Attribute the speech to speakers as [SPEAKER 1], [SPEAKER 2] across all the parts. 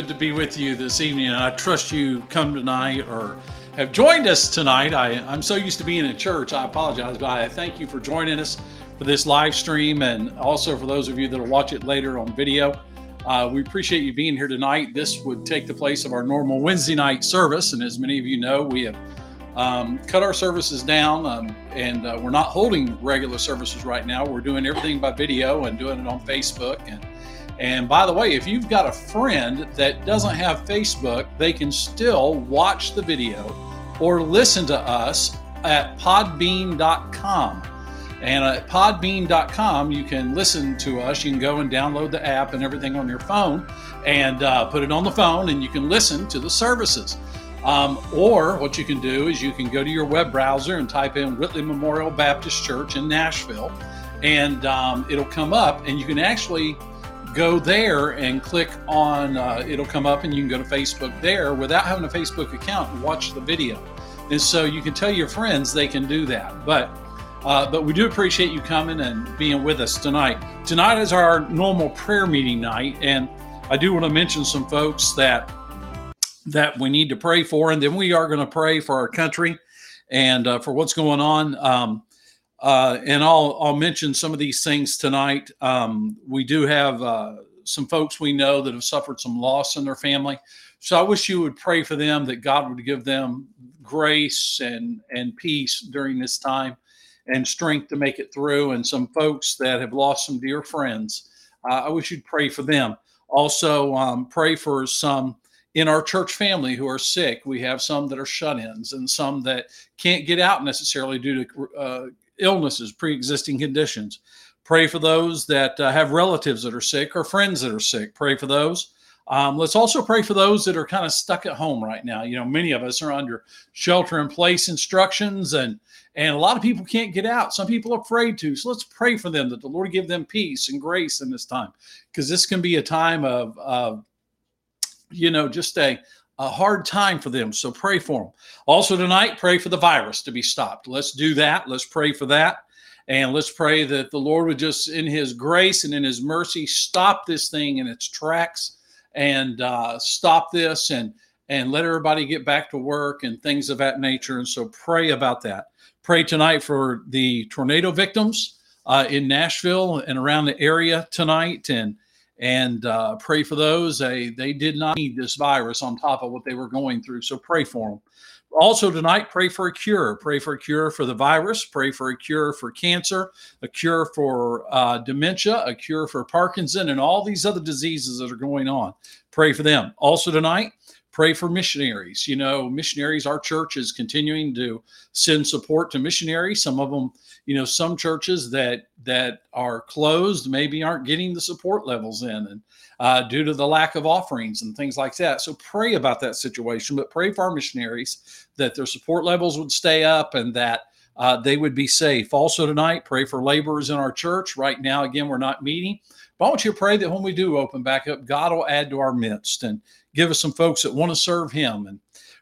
[SPEAKER 1] good to be with you this evening, I trust you come tonight or have joined us tonight. I, I'm so used to being in church, I apologize, but I thank you for joining us for this live stream and also for those of you that will watch it later on video. Uh, we appreciate you being here tonight. This would take the place of our normal Wednesday night service, and as many of you know, we have um, cut our services down, um, and uh, we're not holding regular services right now. We're doing everything by video and doing it on Facebook and and by the way, if you've got a friend that doesn't have Facebook, they can still watch the video or listen to us at podbean.com. And at podbean.com, you can listen to us. You can go and download the app and everything on your phone and uh, put it on the phone, and you can listen to the services. Um, or what you can do is you can go to your web browser and type in Whitley Memorial Baptist Church in Nashville, and um, it'll come up, and you can actually go there and click on uh, it'll come up and you can go to facebook there without having a facebook account and watch the video. And so you can tell your friends they can do that. But uh, but we do appreciate you coming and being with us tonight. Tonight is our normal prayer meeting night and i do want to mention some folks that that we need to pray for and then we are going to pray for our country and uh, for what's going on. Um, uh, and I'll I'll mention some of these things tonight. Um, we do have uh, some folks we know that have suffered some loss in their family, so I wish you would pray for them that God would give them grace and and peace during this time, and strength to make it through. And some folks that have lost some dear friends, uh, I wish you'd pray for them. Also, um, pray for some in our church family who are sick. We have some that are shut-ins and some that can't get out necessarily due to uh, illnesses, pre existing conditions. Pray for those that uh, have relatives that are sick or friends that are sick. Pray for those. Um, let's also pray for those that are kind of stuck at home right now. You know, many of us are under shelter in place instructions, and and a lot of people can't get out. Some people are afraid to. So let's pray for them that the Lord give them peace and grace in this time, because this can be a time of, of you know, just a a hard time for them. So pray for them. Also, tonight, pray for the virus to be stopped. Let's do that. Let's pray for that. And let's pray that the Lord would just, in His grace and in His mercy, stop this thing in its tracks and uh, stop this and and let everybody get back to work and things of that nature. And so pray about that. Pray tonight for the tornado victims uh, in Nashville and around the area tonight. And and uh, pray for those. They they did not need this virus on top of what they were going through. So pray for them. Also tonight, pray for a cure. Pray for a cure for the virus. Pray for a cure for cancer, a cure for uh, dementia, a cure for Parkinson, and all these other diseases that are going on. Pray for them. Also tonight, pray for missionaries. You know, missionaries. Our church is continuing to send support to missionaries. Some of them you know some churches that that are closed maybe aren't getting the support levels in and uh, due to the lack of offerings and things like that. So pray about that situation but pray for our missionaries that their support levels would stay up and that uh, they would be safe. Also tonight pray for laborers in our church. Right now again we're not meeting but i want you to pray that when we do open back up god will add to our midst and give us some folks that want to serve him and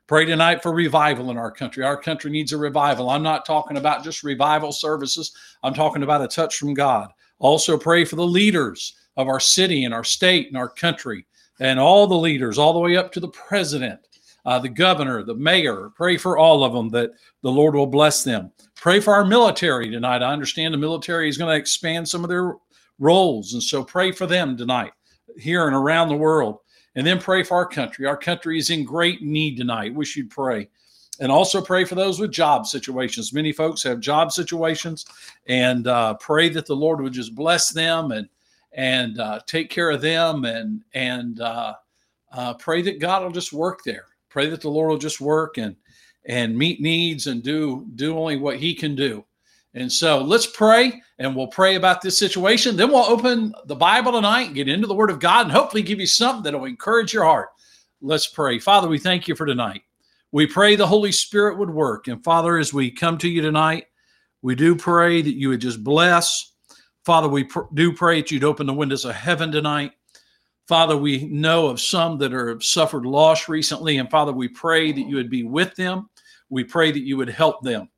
[SPEAKER 1] Pray tonight for revival in our country. Our country needs a revival. I'm not talking about just revival services, I'm talking about a touch from God. Also, pray for the leaders of our city and our state and our country, and all the leaders, all the way up to the president, uh, the governor, the mayor. Pray for all of them that the Lord will bless them. Pray for our military tonight. I understand the military is going to expand some of their roles, and so pray for them tonight here and around the world and then pray for our country. Our country is in great need tonight. Wish you'd pray. And also pray for those with job situations. Many folks have job situations, and uh, pray that the Lord would just bless them and and uh, take care of them, and and uh, uh pray that God will just work there. Pray that the Lord will just work and and meet needs and do do only what He can do. And so let's pray and we'll pray about this situation. Then we'll open the Bible tonight and get into the Word of God and hopefully give you something that will encourage your heart. Let's pray. Father, we thank you for tonight. We pray the Holy Spirit would work. And Father, as we come to you tonight, we do pray that you would just bless. Father, we pr- do pray that you'd open the windows of heaven tonight. Father, we know of some that are suffered loss recently. And Father, we pray that you would be with them. We pray that you would help them.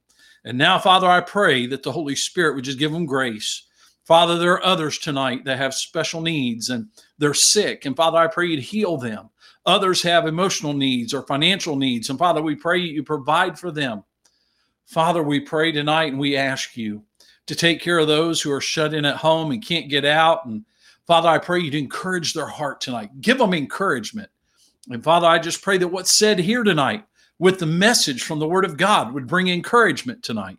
[SPEAKER 1] And now, Father, I pray that the Holy Spirit would just give them grace, Father, there are others tonight that have special needs and they're sick. And Father, I pray you'd heal them. Others have emotional needs or financial needs. And Father, we pray you provide for them. Father, we pray tonight and we ask you to take care of those who are shut in at home and can't get out. And Father, I pray you to encourage their heart tonight. Give them encouragement. And Father, I just pray that what's said here tonight with the message from the Word of God would bring encouragement tonight.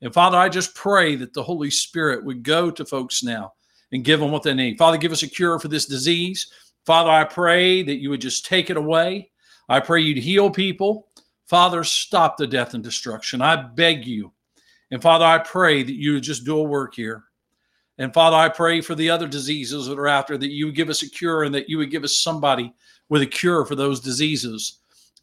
[SPEAKER 1] And Father, I just pray that the Holy Spirit would go to folks now and give them what they need. Father, give us a cure for this disease. Father, I pray that you would just take it away. I pray you'd heal people. Father, stop the death and destruction. I beg you. And Father, I pray that you would just do a work here. And Father, I pray for the other diseases that are out there that you would give us a cure and that you would give us somebody with a cure for those diseases.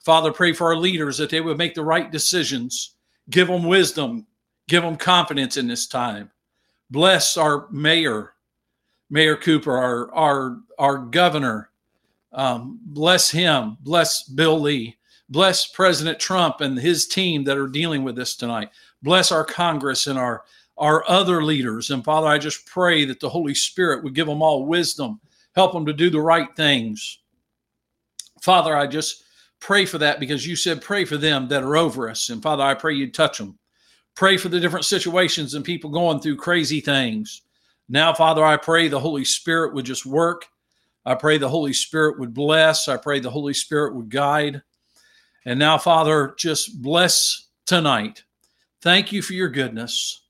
[SPEAKER 1] Father, pray for our leaders that they would make the right decisions. Give them wisdom. Give them confidence in this time. Bless our mayor, Mayor Cooper, our our our governor. Um, bless him. Bless Bill Lee. Bless President Trump and his team that are dealing with this tonight. Bless our Congress and our our other leaders. And Father, I just pray that the Holy Spirit would give them all wisdom, help them to do the right things. Father, I just pray for that because you said pray for them that are over us. And Father, I pray you touch them. Pray for the different situations and people going through crazy things. Now, Father, I pray the Holy Spirit would just work. I pray the Holy Spirit would bless. I pray the Holy Spirit would guide. And now, Father, just bless tonight. Thank you for your goodness.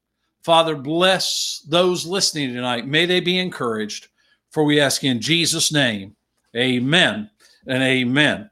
[SPEAKER 1] Father, bless those listening tonight. May they be encouraged. For we ask in Jesus' name, amen and amen.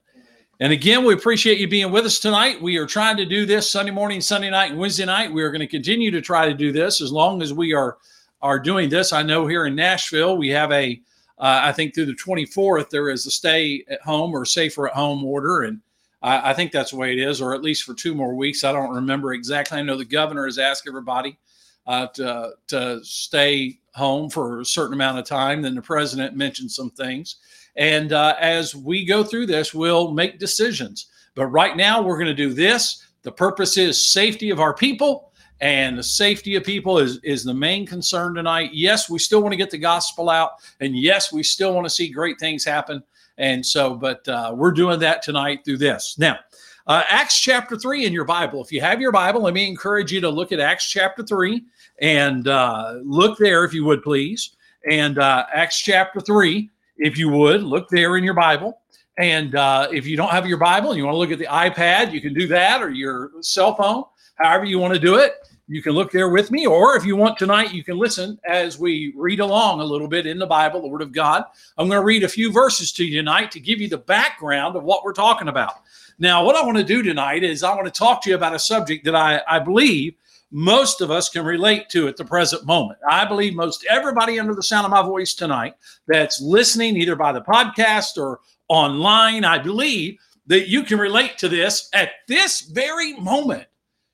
[SPEAKER 1] And again, we appreciate you being with us tonight. We are trying to do this Sunday morning, Sunday night, and Wednesday night. We are going to continue to try to do this as long as we are are doing this. I know here in Nashville, we have a, uh, I think through the 24th, there is a stay at home or safer at home order. And I, I, think that's the way it is, or at least for two more weeks. I don't remember exactly. I know the governor has asked everybody uh, to, to stay home for a certain amount of time. Then the president mentioned some things. And uh, as we go through this, we'll make decisions. But right now, we're going to do this. The purpose is safety of our people, and the safety of people is, is the main concern tonight. Yes, we still want to get the gospel out, and yes, we still want to see great things happen. And so, but uh, we're doing that tonight through this. Now, uh, Acts chapter 3 in your Bible. If you have your Bible, let me encourage you to look at Acts chapter 3 and uh, look there, if you would, please. And uh, Acts chapter 3, if you would, look there in your Bible. And uh, if you don't have your Bible and you want to look at the iPad, you can do that or your cell phone, however you want to do it. You can look there with me, or if you want tonight, you can listen as we read along a little bit in the Bible, the Word of God. I'm going to read a few verses to you tonight to give you the background of what we're talking about. Now, what I want to do tonight is I want to talk to you about a subject that I, I believe most of us can relate to at the present moment. I believe most everybody under the sound of my voice tonight that's listening either by the podcast or online, I believe that you can relate to this at this very moment.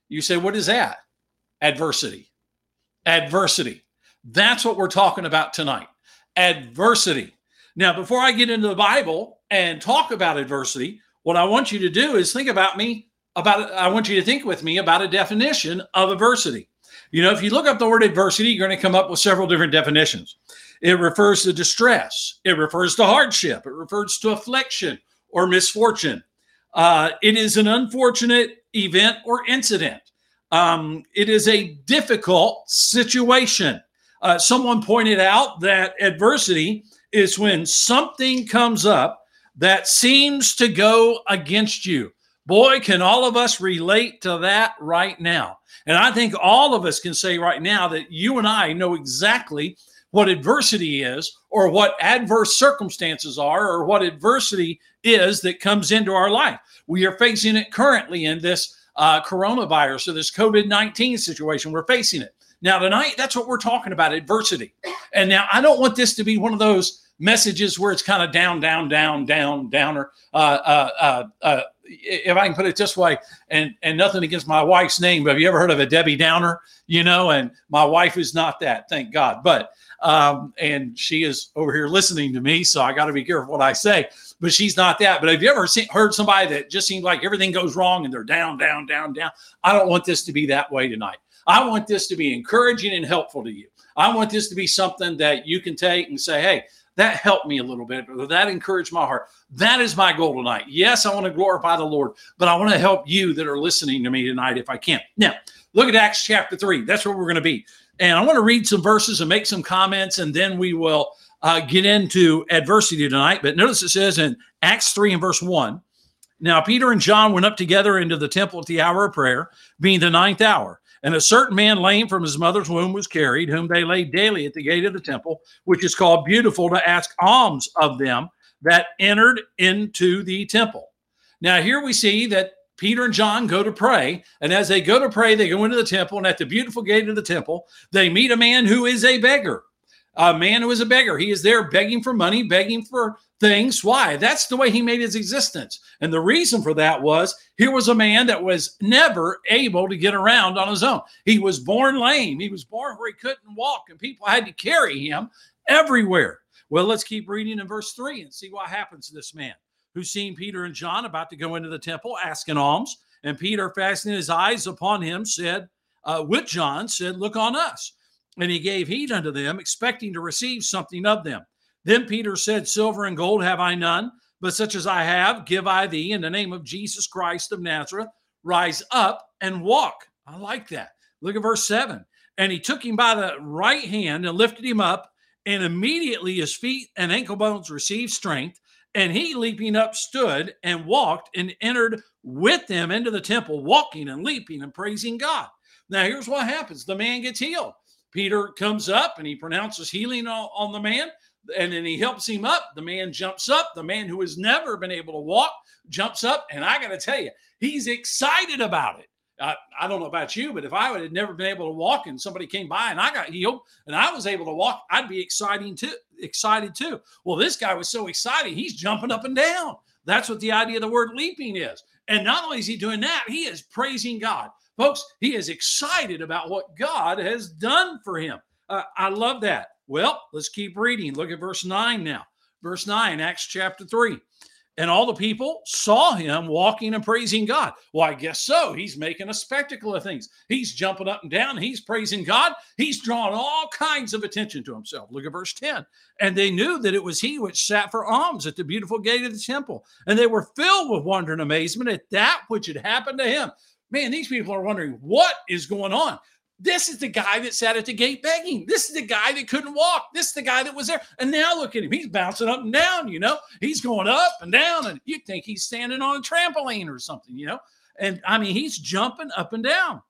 [SPEAKER 1] You say, What is that? Adversity. Adversity. That's what we're talking about tonight. Adversity. Now, before I get into the Bible and talk about adversity, what I want you to do is think about me about I want you to think with me about a definition of adversity. You know, if you look up the word adversity, you're going to come up with several different definitions. It refers to distress, it refers to hardship, it refers to affliction or misfortune. Uh, it is an unfortunate event or incident. Um, it is a difficult situation. Uh, someone pointed out that adversity is when something comes up that seems to go against you. Boy, can all of us relate to that right now. And I think all of us can say right now that you and I know exactly what adversity is, or what adverse circumstances are, or what adversity is that comes into our life. We are facing it currently in this uh, coronavirus or this COVID 19 situation. We're facing it. Now, tonight, that's what we're talking about adversity. And now, I don't want this to be one of those messages where it's kind of down, down, down, down, downer. Uh, uh, uh, uh if I can put it this way, and and nothing against my wife's name, but have you ever heard of a Debbie Downer? You know, and my wife is not that, thank God. But um, and she is over here listening to me, so I got to be careful what I say. But she's not that. But have you ever seen, heard somebody that just seems like everything goes wrong and they're down, down, down, down? I don't want this to be that way tonight. I want this to be encouraging and helpful to you. I want this to be something that you can take and say, hey, that helped me a little bit, that encouraged my heart. That is my goal tonight. Yes, I want to glorify the Lord, but I want to help you that are listening to me tonight if I can. Now, look at Acts chapter 3. That's where we're going to be. And I want to read some verses and make some comments, and then we will uh, get into adversity tonight. But notice it says in Acts 3 and verse 1 Now Peter and John went up together into the temple at the hour of prayer, being the ninth hour. And a certain man lame from his mother's womb was carried, whom they laid daily at the gate of the temple, which is called Beautiful, to ask alms of them that entered into the temple. Now, here we see that Peter and John go to pray. And as they go to pray, they go into the temple. And at the beautiful gate of the temple, they meet a man who is a beggar a man who is a beggar. He is there begging for money, begging for things. Why? That's the way he made his existence. And the reason for that was here was a man that was never able to get around on his own. He was born lame. He was born where he couldn't walk, and people had to carry him everywhere. Well, let's keep reading in verse 3 and see what happens to this man who seen Peter and John about to go into the temple asking alms. And Peter, fastening his eyes upon him, said, uh, with John, said, Look on us. And he gave heed unto them, expecting to receive something of them. Then Peter said, Silver and gold have I none, but such as I have, give I thee in the name of Jesus Christ of Nazareth. Rise up and walk. I like that. Look at verse 7. And he took him by the right hand and lifted him up, and immediately his feet and ankle bones received strength. And he, leaping up, stood and walked and entered with them into the temple, walking and leaping and praising God. Now, here's what happens the man gets healed. Peter comes up and he pronounces healing on, on, the man, and then he helps him up. The man jumps up. The man who has never been able to walk jumps up, and I got to tell you, he's excited about it. I, I, don't know about you, but if I had never been able to walk and somebody came by and I got healed and I was able to walk, I'd be exciting too. Excited too. Well, this guy was so excited, he's jumping up and down. That's what the idea of the word leaping is. And not only is he doing that, he is praising God. Folks, he is excited about what God has done for him. Uh, I love that. Well, let's keep reading. Look at verse 9 now. Verse 9, Acts chapter 3. And all the people saw him walking and praising God. Well, I guess so. He's making a spectacle of things. He's jumping up and down. He's praising God. He's drawing all kinds of attention to himself. Look at verse 10. And they knew that it was he which sat for alms at the beautiful gate of the temple. And they were filled with wonder and amazement at that which had happened to him man, these people are wondering what is going on. This is the guy that sat at the gate begging. This is the guy that couldn't walk. This is the guy that was there. And now look at him. He's bouncing up and down, you know. He's going up and down, and you'd think he's standing on a trampoline or something, you know. And I mean, he's jumping up and down.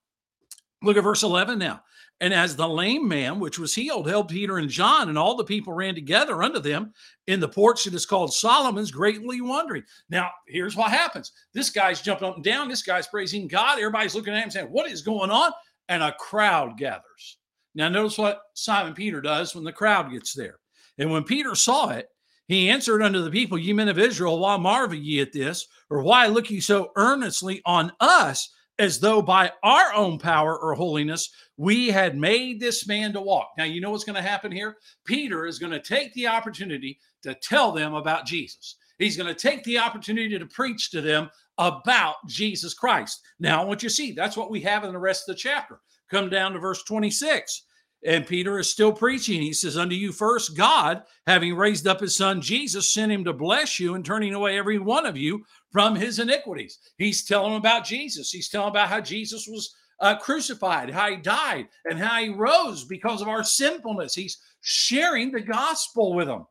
[SPEAKER 1] Look at verse 11 now. And as the lame man, which was healed, held Peter and John, and all the people ran together unto them in the porch that is called Solomon's, greatly wondering. Now, here's what happens this guy's jumping up and down. This guy's praising God. Everybody's looking at him saying, What is going on? And a crowd gathers. Now, notice what Simon Peter does when the crowd gets there. And when Peter saw it, he answered unto the people, Ye men of Israel, why marvel ye at this? Or why look ye so earnestly on us? As though by our own power or holiness we had made this man to walk. Now, you know what's going to happen here? Peter is going to take the opportunity to tell them about Jesus. He's going to take the opportunity to preach to them about Jesus Christ. Now, I want you to see that's what we have in the rest of the chapter. Come down to verse 26. And Peter is still preaching. He says, Unto you first, God, having raised up his son Jesus, sent him to bless you and turning away every one of you from his iniquities. He's telling about Jesus. He's telling about how Jesus was uh, crucified, how he died, and how he rose because of our sinfulness. He's sharing the gospel with them.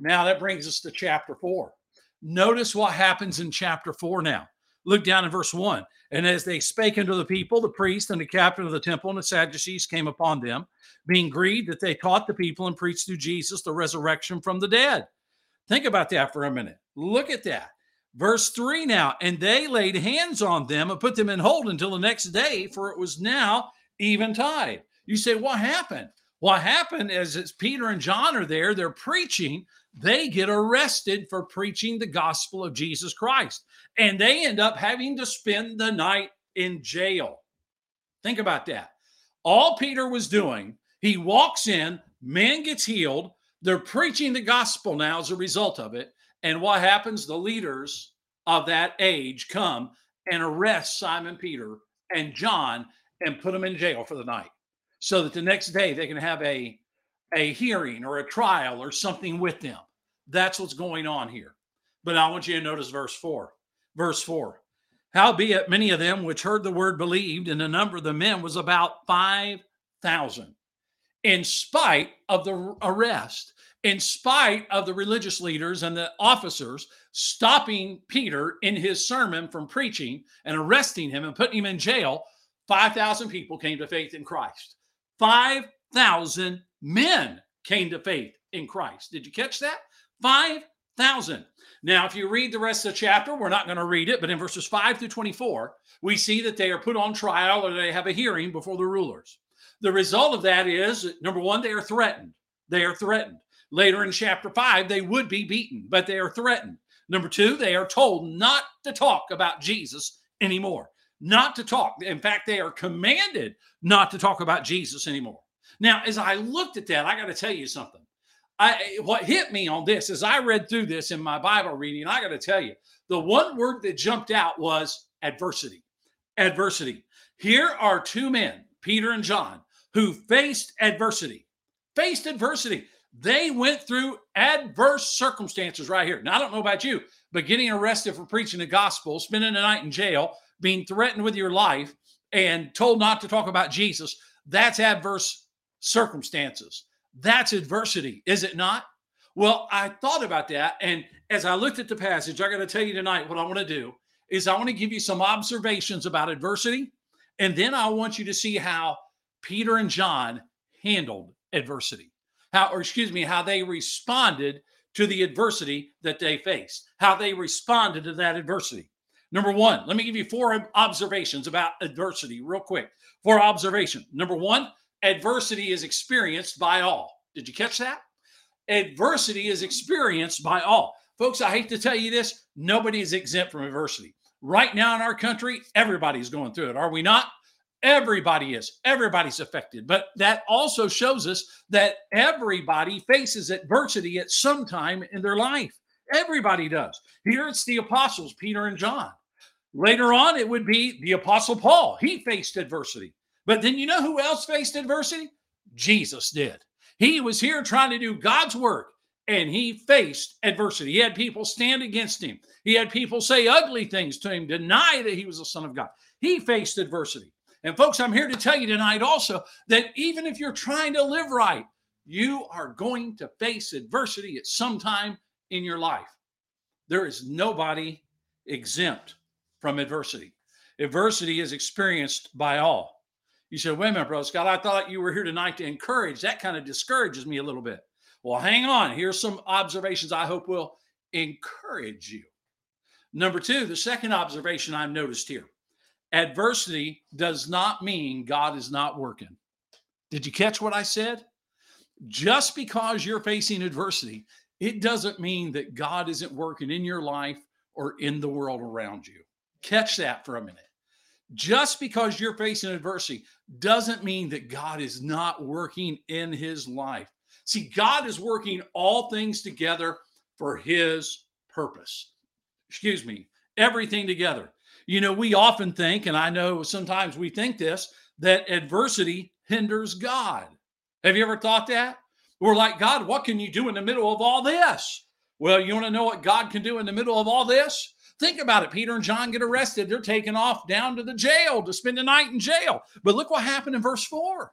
[SPEAKER 1] Now that brings us to chapter four. Notice what happens in chapter four now. Look down in verse one. And as they spake unto the people, the priest and the captain of the temple and the Sadducees came upon them, being grieved that they taught the people and preached through Jesus the resurrection from the dead. Think about that for a minute. Look at that. Verse 3 now, and they laid hands on them and put them in hold until the next day, for it was now eventide. You say, what happened? What happened is it's Peter and John are there, they're preaching, they get arrested for preaching the gospel of Jesus Christ. And they end up having to spend the night in jail. Think about that. All Peter was doing, he walks in, man gets healed. They're preaching the gospel now as a result of it. And what happens? The leaders of that age come and arrest Simon Peter and John and put them in jail for the night. so that the next day they can have a, a hearing or a trial or something with them. That's what's going on here. But I want you to notice verse 4. Verse 4. Howbeit, many of them which heard the word believed, and the number of the men was about 5,000. In spite of the arrest, in spite of the religious leaders and the officers stopping Peter in his sermon from preaching and arresting him and putting him in jail, 5,000 people came to faith in Christ. 5,000 men came to faith in Christ. Did you catch that? 5,000. Now, if you read the rest of the chapter, we're not going to read it, but in verses 5 through 24, we see that they are put on trial or they have a hearing before the rulers. The result of that is number one, they are threatened. They are threatened. Later in chapter 5, they would be beaten, but they are threatened. Number two, they are told not to talk about Jesus anymore, not to talk. In fact, they are commanded not to talk about Jesus anymore. Now, as I looked at that, I got to tell you something. I, what hit me on this as I read through this in my Bible reading, I got to tell you, the one word that jumped out was adversity. Adversity. Here are two men, Peter and John, who faced adversity. Faced adversity. They went through adverse circumstances right here. Now, I don't know about you, but getting arrested for preaching the gospel, spending a night in jail, being threatened with your life, and told not to talk about Jesus, that's adverse circumstances. That's adversity, is it not? Well, I thought about that. And as I looked at the passage, I got to tell you tonight what I want to do is I want to give you some observations about adversity. And then I want you to see how Peter and John handled adversity. How, or excuse me, how they responded to the adversity that they faced, how they responded to that adversity. Number one, let me give you four observations about adversity real quick. Four observations. Number one, adversity is experienced by all. Did you catch that? Adversity is experienced by all. Folks, I hate to tell you this, nobody is exempt from adversity. Right now in our country, everybody's going through it, are we not? Everybody is. Everybody's affected. But that also shows us that everybody faces adversity at some time in their life. Everybody does. Here it's the apostles, Peter and John. Later on, it would be the apostle Paul. He faced adversity. But then you know who else faced adversity? Jesus did. He was here trying to do God's work and he faced adversity. He had people stand against him, he had people say ugly things to him, deny that he was the Son of God. He faced adversity. And folks, I'm here to tell you tonight also that even if you're trying to live right, you are going to face adversity at some time in your life. There is nobody exempt from adversity. Adversity is experienced by all. You said, wait a minute, bro, Scott, I thought you were here tonight to encourage. That kind of discourages me a little bit. Well, hang on. Here's some observations I hope will encourage you. Number two, the second observation I've noticed here adversity does not mean God is not working. Did you catch what I said? Just because you're facing adversity, it doesn't mean that God isn't working in your life or in the world around you. Catch that for a minute. Just because you're facing adversity doesn't mean that God is not working in his life. See, God is working all things together for his purpose. Excuse me, everything together. You know, we often think, and I know sometimes we think this, that adversity hinders God. Have you ever thought that? We're like, God, what can you do in the middle of all this? Well, you want to know what God can do in the middle of all this? Think about it. Peter and John get arrested. They're taken off down to the jail to spend the night in jail. But look what happened in verse 4.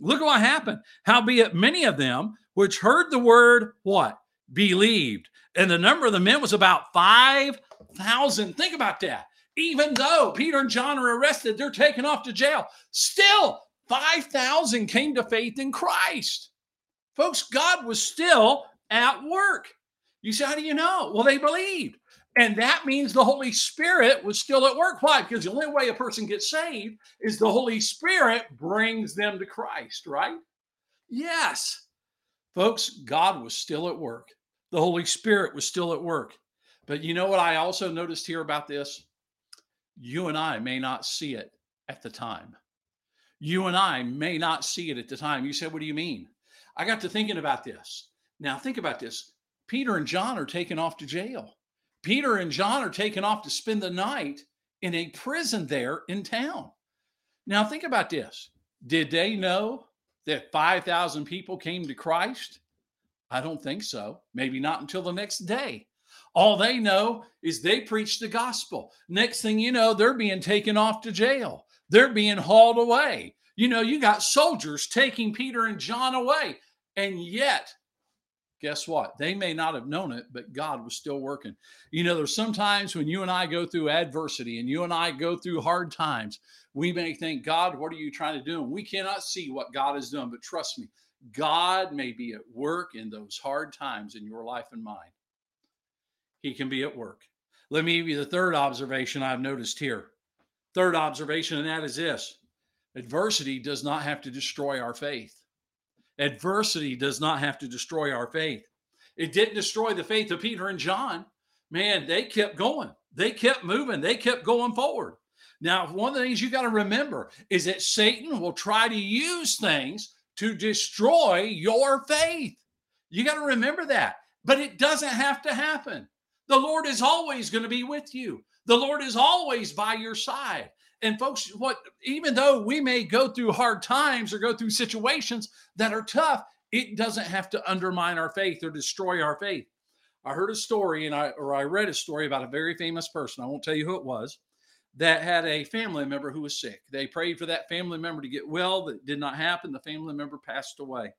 [SPEAKER 1] Look what happened. Howbeit, many of them which heard the word, what? Believed. And the number of the men was about 5,000. Think about that. Even though Peter and John are arrested, they're taken off to jail. Still, 5,000 came to faith in Christ. Folks, God was still at work. You say, how do you know? Well, they believed. And that means the Holy Spirit was still at work. Why? Because the only way a person gets saved is the Holy Spirit brings them to Christ, right? Yes. Folks, God was still at work. The Holy Spirit was still at work. But you know what I also noticed here about this? You and I may not see it at the time. You and I may not see it at the time. You said, What do you mean? I got to thinking about this. Now, think about this. Peter and John are taken off to jail. Peter and John are taken off to spend the night in a prison there in town. Now, think about this. Did they know that 5,000 people came to Christ? I don't think so. Maybe not until the next day. All they know is they preach the gospel. Next thing you know, they're being taken off to jail. They're being hauled away. You know, you got soldiers taking Peter and John away. And yet, guess what? They may not have known it, but God was still working. You know, there's sometimes when you and I go through adversity and you and I go through hard times, we may think, God, what are you trying to do? And we cannot see what God is doing, but trust me, God may be at work in those hard times in your life and mine. He can be at work. Let me give you the third observation I've noticed here. Third observation, and that is this adversity does not have to destroy our faith. Adversity does not have to destroy our faith. It didn't destroy the faith of Peter and John. Man, they kept going, they kept moving, they kept going forward. Now, one of the things you got to remember is that Satan will try to use things to destroy your faith. You got to remember that. But it doesn't have to happen. The Lord is always going to be with you. The Lord is always by your side. And folks, what even though we may go through hard times or go through situations that are tough, it doesn't have to undermine our faith or destroy our faith. I heard a story and I or I read a story about a very famous person. I won't tell you who it was that had a family member who was sick. They prayed for that family member to get well. That did not happen. The family member passed away.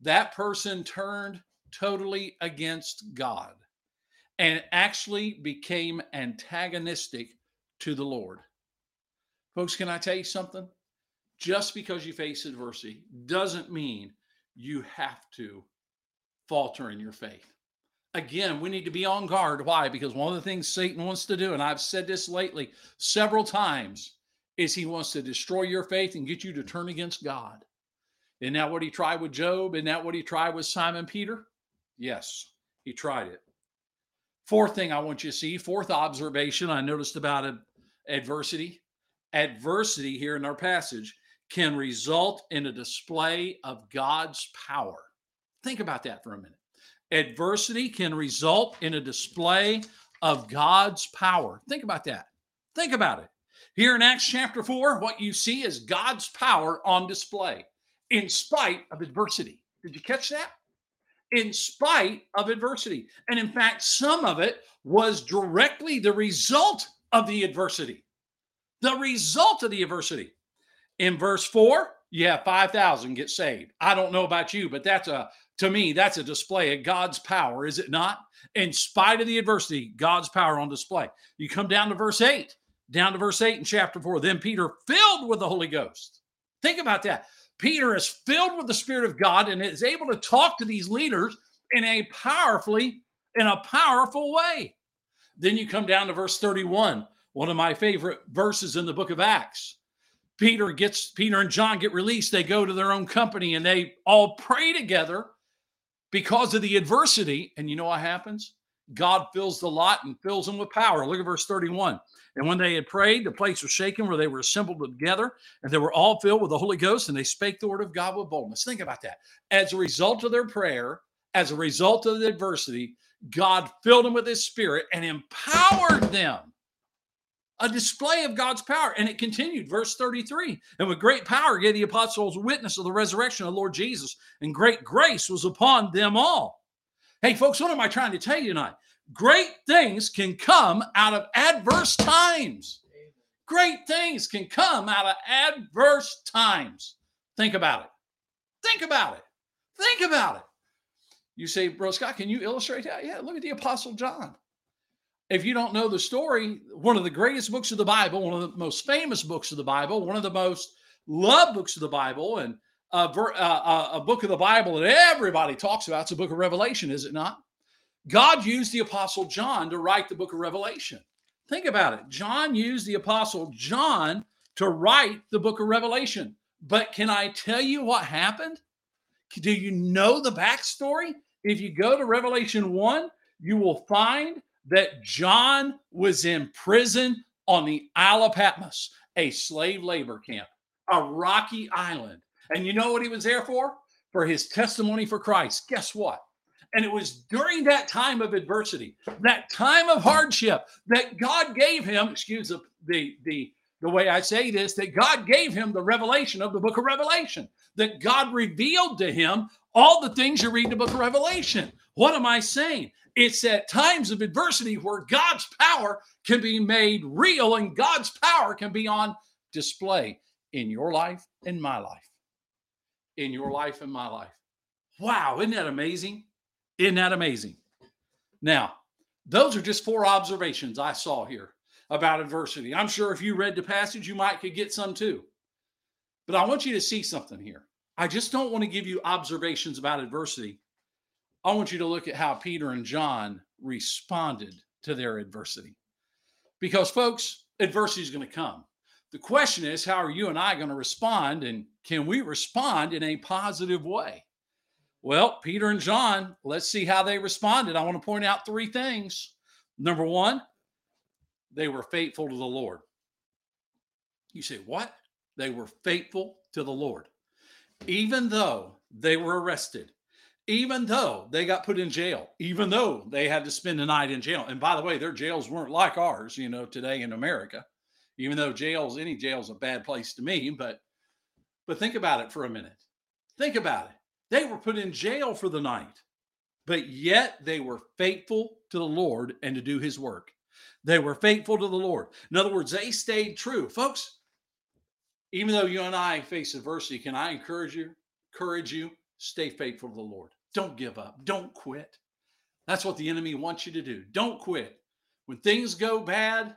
[SPEAKER 1] That person turned totally against God and actually became antagonistic to the Lord. Folks, can I tell you something? Just because you face adversity doesn't mean you have to falter in your faith. Again, we need to be on guard. Why? Because one of the things Satan wants to do, and I've said this lately several times, is he wants to destroy your faith and get you to turn against God. Isn't that what he tried with Job? Isn't that what he tried with Simon Peter? Yes, he tried it. Fourth thing I want you to see, fourth observation I noticed about adversity. Adversity here in our passage can result in a display of God's power. Think about that for a minute. Adversity can result in a display of God's power. Think about that. Think about it. Here in Acts chapter 4, what you see is God's power on display in spite of adversity. Did you catch that? In spite of adversity. And in fact, some of it was directly the result of the adversity. The result of the adversity. In verse 4, you have 5,000 get saved. I don't know about you, but that's a to me that's a display of God's power, is it not? In spite of the adversity, God's power on display. You come down to verse 8, down to verse 8 in chapter 4. Then Peter filled with the Holy Ghost. Think about that. Peter is filled with the Spirit of God and is able to talk to these leaders in a powerfully, in a powerful way. Then you come down to verse 31, one of my favorite verses in the book of Acts. Peter gets Peter and John get released. They go to their own company and they all pray together because of the adversity. And you know what happens? God fills the lot and fills them with power. Look at verse 31. And when they had prayed, the place was shaken where they were assembled together, and they were all filled with the Holy Ghost, and they spake the word of God with boldness. Think about that. As a result of their prayer, as a result of the adversity, God filled them with his spirit and empowered them. A display of God's power. And it continued, verse 33. And with great power gave the apostles witness of the resurrection of the Lord Jesus, and great grace was upon them all. Hey, folks, what am I trying to tell you tonight? Great things can come out of adverse times. Great things can come out of adverse times. Think about it. Think about it. Think about it. You say, Bro Scott, can you illustrate that? Yeah, look at the Apostle John. If you don't know the story, one of the greatest books of the Bible, one of the most famous books of the Bible, one of the most loved books of the Bible, and a, uh, a, a book of the Bible that everybody talks about, it's a book of Revelation, is it not? God used the Apostle John to write the book of Revelation. Think about it. John used the Apostle John to write the book of Revelation. But can I tell you what happened? Do you know the backstory? If you go to Revelation 1, you will find that John was in prison on the Isle of Patmos, a slave labor camp, a rocky island. And you know what he was there for? For his testimony for Christ. Guess what? And it was during that time of adversity, that time of hardship, that God gave him, excuse the, the, the the way I say this, that God gave him the revelation of the book of Revelation, that God revealed to him all the things you read in the book of Revelation. What am I saying? It's at times of adversity where God's power can be made real and God's power can be on display in your life and my life. In your life and my life. Wow, isn't that amazing? Isn't that amazing? Now, those are just four observations I saw here about adversity. I'm sure if you read the passage, you might could get some too. But I want you to see something here. I just don't want to give you observations about adversity. I want you to look at how Peter and John responded to their adversity. Because, folks, adversity is going to come. The question is, how are you and I going to respond? And can we respond in a positive way? Well, Peter and John, let's see how they responded. I want to point out three things. Number one, they were faithful to the Lord. You say, what? They were faithful to the Lord. Even though they were arrested, even though they got put in jail, even though they had to spend the night in jail. And by the way, their jails weren't like ours, you know, today in America. Even though jails, any jail's a bad place to me, but but think about it for a minute. Think about it. They were put in jail for the night, but yet they were faithful to the Lord and to do his work. They were faithful to the Lord. In other words, they stayed true. Folks, even though you and I face adversity, can I encourage you? Encourage you, stay faithful to the Lord. Don't give up. Don't quit. That's what the enemy wants you to do. Don't quit. When things go bad,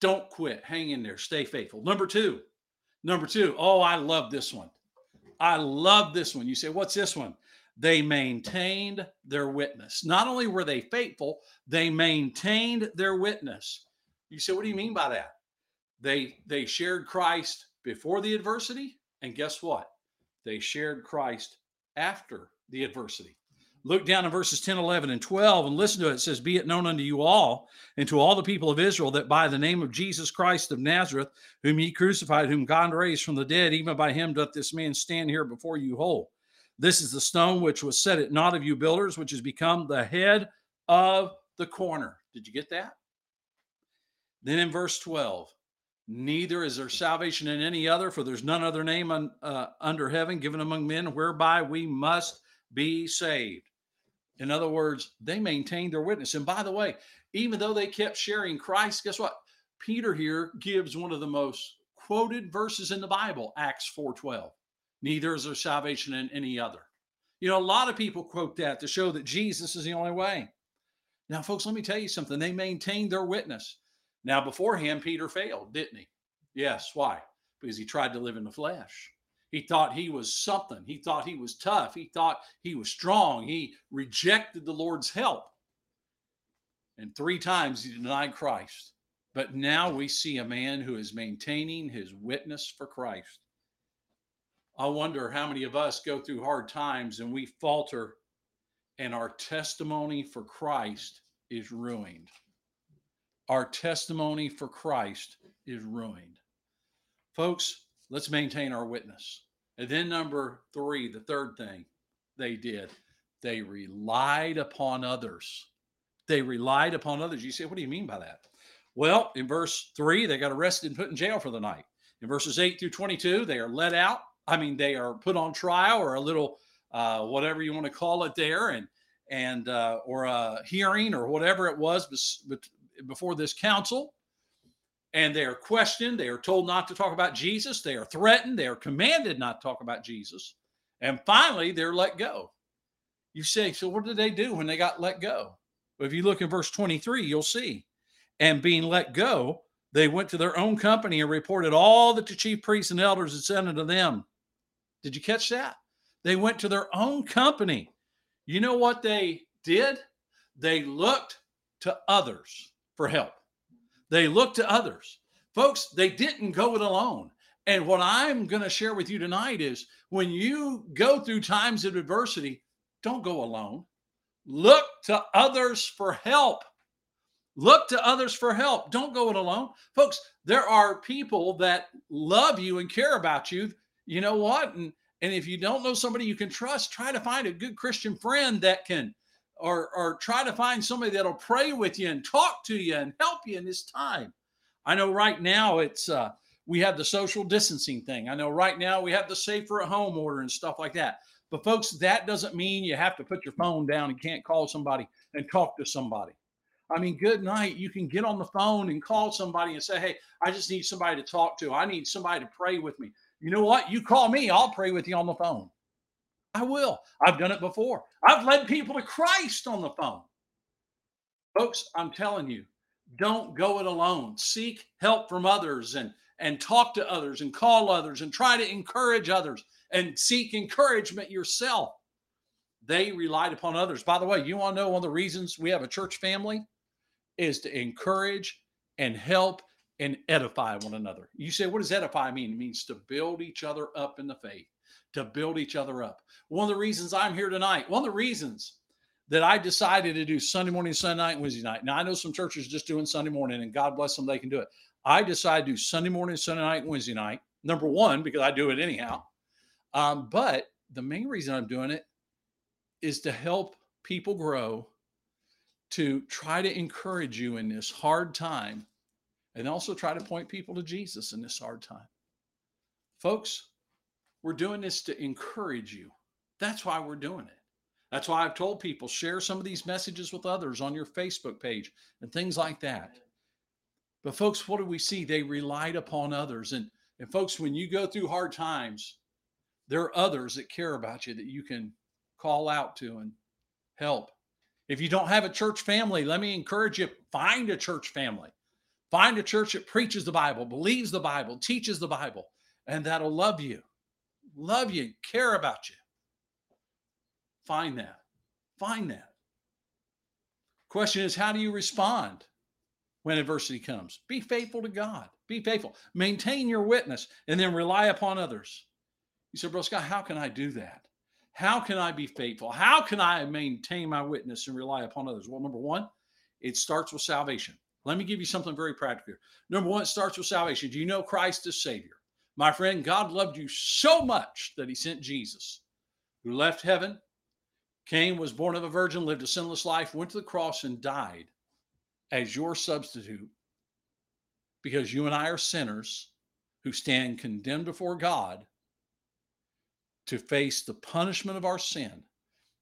[SPEAKER 1] don't quit. Hang in there. Stay faithful. Number two, number two. Oh, I love this one. I love this one. You say, what's this one? They maintained their witness. Not only were they faithful, they maintained their witness. You say, what do you mean by that? They they shared Christ before the adversity, and guess what? They shared Christ after the adversity. Look down in verses 10, 11, and 12 and listen to it. It says, Be it known unto you all and to all the people of Israel that by the name of Jesus Christ of Nazareth, whom ye crucified, whom God raised from the dead, even by him doth this man stand here before you whole. This is the stone which was set at naught of you builders, which has become the head of the corner. Did you get that? Then in verse 12, neither is there salvation in any other, for there's none other name un, uh, under heaven given among men whereby we must be saved. In other words, they maintained their witness. And by the way, even though they kept sharing Christ, guess what? Peter here gives one of the most quoted verses in the Bible, Acts 4:12. Neither is there salvation in any other. You know, a lot of people quote that to show that Jesus is the only way. Now, folks, let me tell you something. They maintained their witness. Now, beforehand, Peter failed, didn't he? Yes. Why? Because he tried to live in the flesh. He thought he was something. He thought he was tough. He thought he was strong. He rejected the Lord's help. And three times he denied Christ. But now we see a man who is maintaining his witness for Christ. I wonder how many of us go through hard times and we falter, and our testimony for Christ is ruined. Our testimony for Christ is ruined. Folks, let's maintain our witness. And then, number three, the third thing they did, they relied upon others. They relied upon others. You say, what do you mean by that? Well, in verse three, they got arrested and put in jail for the night. In verses eight through 22, they are let out. I mean, they are put on trial or a little, uh, whatever you want to call it there, and and uh, or a hearing or whatever it was before this council and they are questioned. They are told not to talk about Jesus. They are threatened. They are commanded not to talk about Jesus. And finally, they're let go. You say, so what did they do when they got let go? Well, if you look in verse 23, you'll see. And being let go, they went to their own company and reported all that the chief priests and elders had said unto them. Did you catch that? They went to their own company. You know what they did? They looked to others for help. They looked to others. Folks, they didn't go it alone. And what I'm going to share with you tonight is when you go through times of adversity, don't go alone. Look to others for help. Look to others for help. Don't go it alone. Folks, there are people that love you and care about you. You know what? And and if you don't know somebody you can trust, try to find a good Christian friend that can or or try to find somebody that'll pray with you and talk to you and help you in this time. I know right now it's uh, we have the social distancing thing. I know right now we have the safer at home order and stuff like that. But folks, that doesn't mean you have to put your phone down and can't call somebody and talk to somebody. I mean, good night. You can get on the phone and call somebody and say, Hey, I just need somebody to talk to. I need somebody to pray with me. You know what? You call me, I'll pray with you on the phone. I will. I've done it before. I've led people to Christ on the phone. Folks, I'm telling you, don't go it alone. Seek help from others and and talk to others and call others and try to encourage others and seek encouragement yourself. They relied upon others. By the way, you want to know one of the reasons we have a church family is to encourage and help and edify one another. You say, what does edify mean? It means to build each other up in the faith, to build each other up. One of the reasons I'm here tonight, one of the reasons that I decided to do Sunday morning, Sunday night, Wednesday night. Now I know some churches just doing Sunday morning, and God bless them, they can do it. I decided to do Sunday morning, Sunday night, Wednesday night. Number one, because I do it anyhow. Um, but the main reason I'm doing it is to help people grow, to try to encourage you in this hard time, and also try to point people to Jesus in this hard time. Folks, we're doing this to encourage you. That's why we're doing it. That's why I've told people share some of these messages with others on your Facebook page and things like that. But folks, what do we see? They relied upon others. And, and folks, when you go through hard times, there are others that care about you that you can call out to and help. If you don't have a church family, let me encourage you find a church family. Find a church that preaches the Bible, believes the Bible, teaches the Bible, and that'll love you, love you, and care about you. Find that. Find that. Question is, how do you respond when adversity comes? Be faithful to God. Be faithful. Maintain your witness and then rely upon others. You said, Bro Scott, how can I do that? How can I be faithful? How can I maintain my witness and rely upon others? Well, number one, it starts with salvation. Let me give you something very practical. Number one, it starts with salvation. Do you know Christ as Savior? My friend, God loved you so much that He sent Jesus, who left heaven, came, was born of a virgin, lived a sinless life, went to the cross, and died as your substitute because you and I are sinners who stand condemned before God to face the punishment of our sin.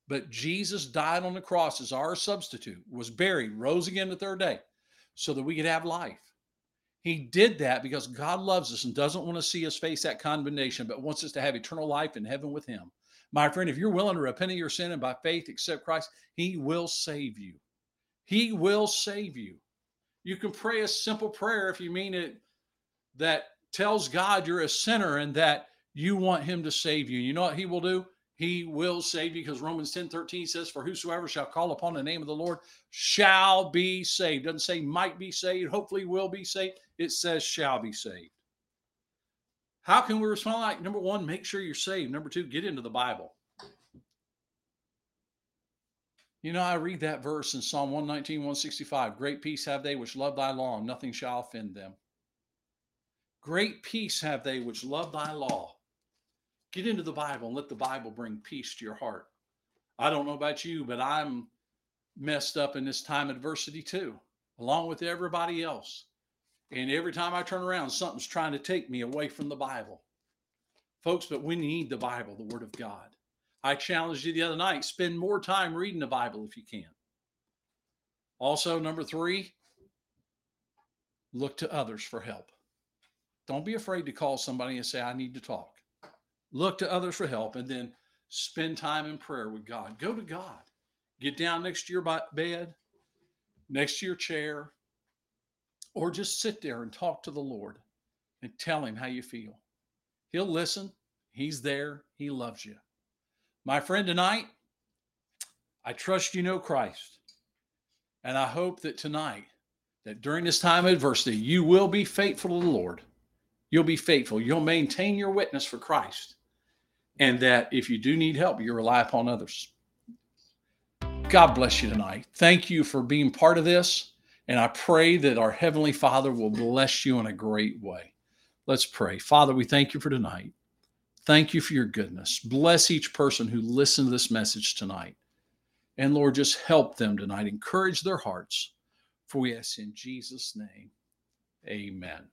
[SPEAKER 1] But Jesus died on the cross as our substitute, was buried, rose again the third day, so that we could have life. He did that because God loves us and doesn't want to see us face that condemnation, but wants us to have eternal life in heaven with Him. My friend, if you're willing to repent of your sin and by faith accept Christ, He will save you. He will save you. You can pray a simple prayer if you mean it that tells God you're a sinner and that you want him to save you. You know what he will do? He will save you because Romans 10 13 says, For whosoever shall call upon the name of the Lord shall be saved. Doesn't say might be saved, hopefully will be saved. It says shall be saved. How can we respond like number one, make sure you're saved. Number two, get into the Bible. You know, I read that verse in Psalm 119, 165. Great peace have they which love thy law, and nothing shall offend them. Great peace have they which love thy law, Get into the Bible and let the Bible bring peace to your heart. I don't know about you, but I'm messed up in this time of adversity too, along with everybody else. And every time I turn around, something's trying to take me away from the Bible. Folks, but we need the Bible, the Word of God. I challenged you the other night spend more time reading the Bible if you can. Also, number three, look to others for help. Don't be afraid to call somebody and say, I need to talk look to others for help, and then spend time in prayer with God. Go to God. Get down next to your bed, next to your chair, or just sit there and talk to the Lord and tell Him how you feel. He'll listen. He's there. He loves you. My friend, tonight, I trust you know Christ. And I hope that tonight, that during this time of adversity, you will be faithful to the Lord. You'll be faithful. You'll maintain your witness for Christ and that if you do need help, you rely upon others. God bless you tonight. Thank you for being part of this. And I pray that our Heavenly Father will bless you in a great way. Let's pray. Father, we thank you for tonight. Thank you for your goodness. Bless each person who listened to this message tonight. And Lord, just help them tonight. Encourage their hearts. For we ask in Jesus' name. Amen.